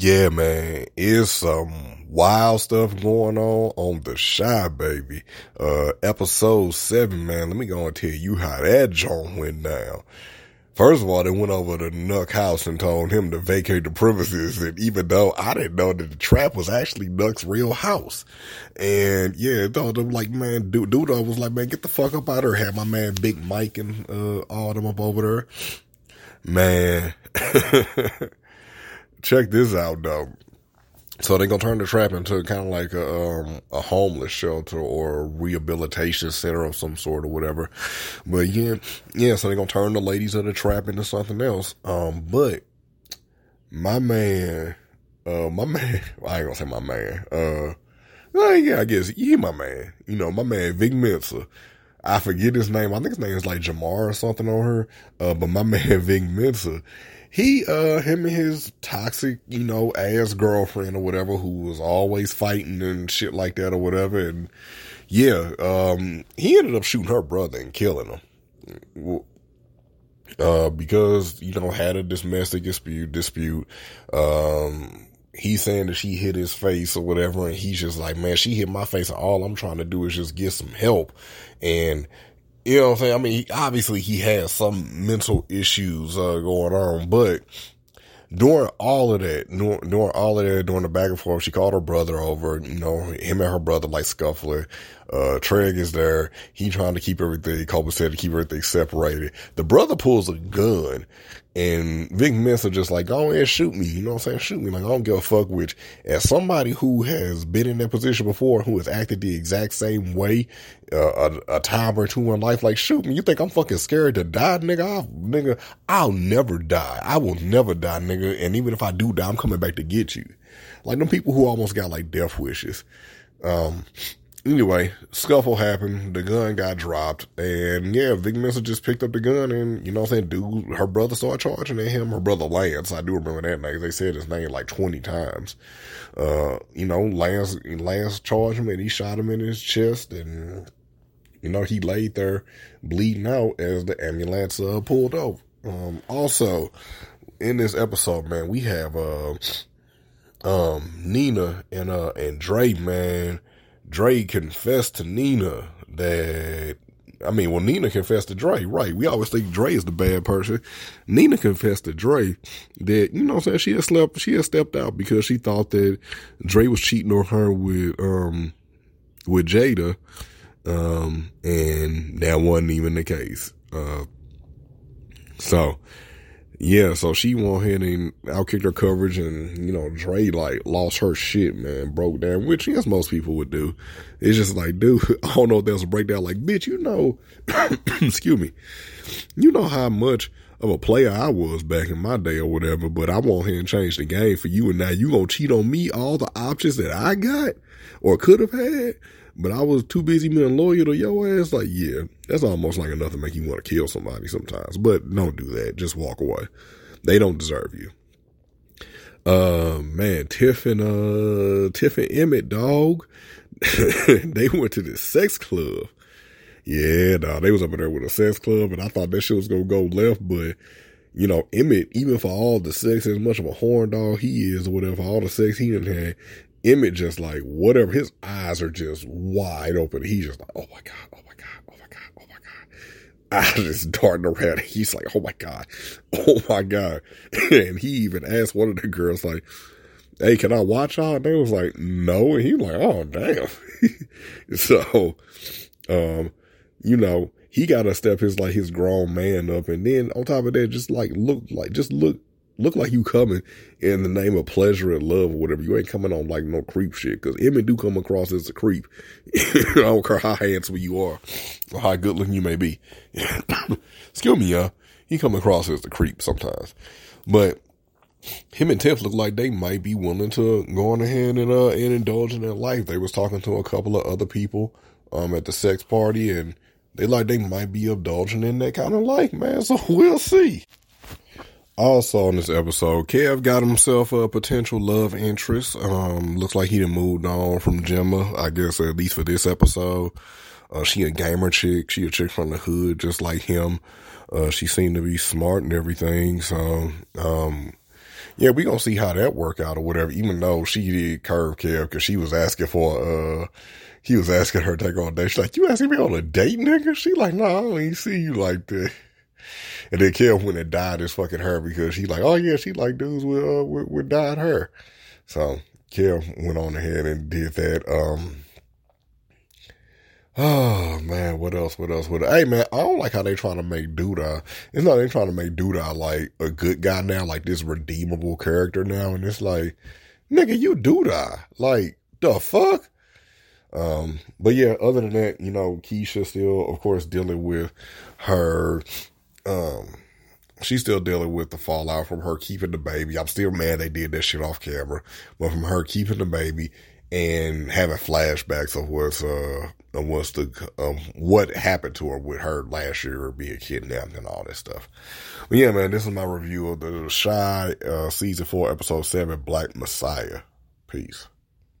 Yeah, man, it's some wild stuff going on on the Chi baby. Uh, episode seven, man. Let me go and tell you how that joint went down. First of all, they went over to Nuck house and told him to vacate the premises. And even though I didn't know that the trap was actually Nuck's real house. And yeah, told him like, man, dude, dude was like, man, get the fuck up out of here. Had my man Big Mike and, uh, all them up over there. Man. check this out though. So they're gonna turn the trap into kind of like a um, a homeless shelter or a rehabilitation center of some sort or whatever. But yeah, yeah. So they're gonna turn the ladies of the trap into something else. Um, but my man, uh, my man, I ain't gonna say my man. Uh, well, yeah, I guess he my man. You know, my man Vic Mensa. I forget his name. I think his name is like Jamar or something on her. Uh, but my man Vic Mensa he uh him and his toxic you know ass girlfriend or whatever who was always fighting and shit like that or whatever and yeah um he ended up shooting her brother and killing him uh because you know had a domestic dispute dispute um he's saying that she hit his face or whatever and he's just like man she hit my face and all i'm trying to do is just get some help and you know what I'm saying? I mean, obviously he has some mental issues uh, going on, but during all of that, during, all of that, during the back and forth, she called her brother over, you know, him and her brother like scuffling. Uh, Trig is there. He trying to keep everything, Cobra said to keep everything separated. The brother pulls a gun and Vic Mensa just like, go ahead, shoot me. You know what I'm saying? Shoot me. Like, I don't give a fuck which, as somebody who has been in that position before, who has acted the exact same way, uh, a, a, time or two in life, like, shoot me. You think I'm fucking scared to die, nigga? I'll, nigga, I'll never die. I will never die, nigga. And even if I do die, I'm coming back to get you. Like, them people who almost got like death wishes. Um, Anyway, scuffle happened. The gun got dropped. And yeah, Vic Mensa just picked up the gun and, you know what I'm saying, dude, her brother started charging at him. Her brother Lance, I do remember that name. They said his name like 20 times. Uh, you know, Lance, Lance charged him and he shot him in his chest and, you know, he laid there bleeding out as the ambulance, uh, pulled over. Um, also, in this episode, man, we have, uh, um, Nina and, uh, and Dre, man Dre confessed to Nina that I mean, well, Nina confessed to Dre, right? We always think Dre is the bad person. Nina confessed to Dre that, you know I'm saying, she had slept, she had stepped out because she thought that Dre was cheating on her with, um, with Jada. Um, and that wasn't even the case. Uh, so yeah, so she went ahead and outkicked her coverage and, you know, Dre like lost her shit, man, broke down, which yes, most people would do. It's just like, dude, I don't know if there's a breakdown like, bitch, you know, excuse me, you know how much of a player I was back in my day or whatever, but I went ahead and changed the game for you and now you gonna cheat on me all the options that I got or could have had. But I was too busy being loyal to your ass. Like, yeah, that's almost like enough to make you want to kill somebody sometimes. But don't do that. Just walk away. They don't deserve you. Uh, man, Tiff and, uh, Tiff and Emmett, dog, they went to this sex club. Yeah, dog, they was up in there with a sex club and I thought that shit was going to go left, but you know, Emmett, even for all the sex, as much of a horn dog he is or whatever, all the sex he done had, Emmett just like whatever, his eyes are just wide open. He's just like, oh my God, oh my God, oh my God, oh my God. I just darting around. He's like, oh my God, oh my God. And he even asked one of the girls like, hey, can I watch y'all? And they was like, no. And he like, oh damn. so, um, you know, he got to step his like his grown man up, and then on top of that, just like look like just look look like you coming in the name of pleasure and love or whatever. You ain't coming on like no creep shit. Cause Emmett do come across as a creep. I don't care how handsome you are or how good looking you may be. Excuse me, y'all. He come across as a creep sometimes. But him and Tiff look like they might be willing to go on ahead and, uh, and indulge in their life. They was talking to a couple of other people, um, at the sex party and they like they might be indulging in that kind of life, man. So we'll see. Also on this episode, Kev got himself a potential love interest. Um, looks like he done moved on from Jemma, I guess at least for this episode. Uh, she a gamer chick. She a chick from the hood, just like him. Uh, she seemed to be smart and everything. So, um, yeah, we gonna see how that work out or whatever. Even though she did curve Kev because she was asking for uh he was asking her to take on a date. She's like, You asking me on a date, nigga? She like, no, nah, I don't even see you like that. And then Kev went and died his fucking her because she like, oh yeah, she like dudes with uh with, with dyed her. So Kev went on ahead and did that. Um Oh man, what else? What else? What? Hey man, I don't like how they trying to make Douda. It's not they trying to make Douda like a good guy now, like this redeemable character now, and it's like, nigga, you Douda, like the fuck. Um, but yeah, other than that, you know, Keisha still, of course, dealing with her. Um, she's still dealing with the fallout from her keeping the baby. I'm still mad they did that shit off camera, but from her keeping the baby and having flashbacks of what's uh what's the um what happened to her with her last year being kidnapped and all that stuff. But yeah, man, this is my review of the Chi uh, season four, episode seven, Black Messiah. Peace.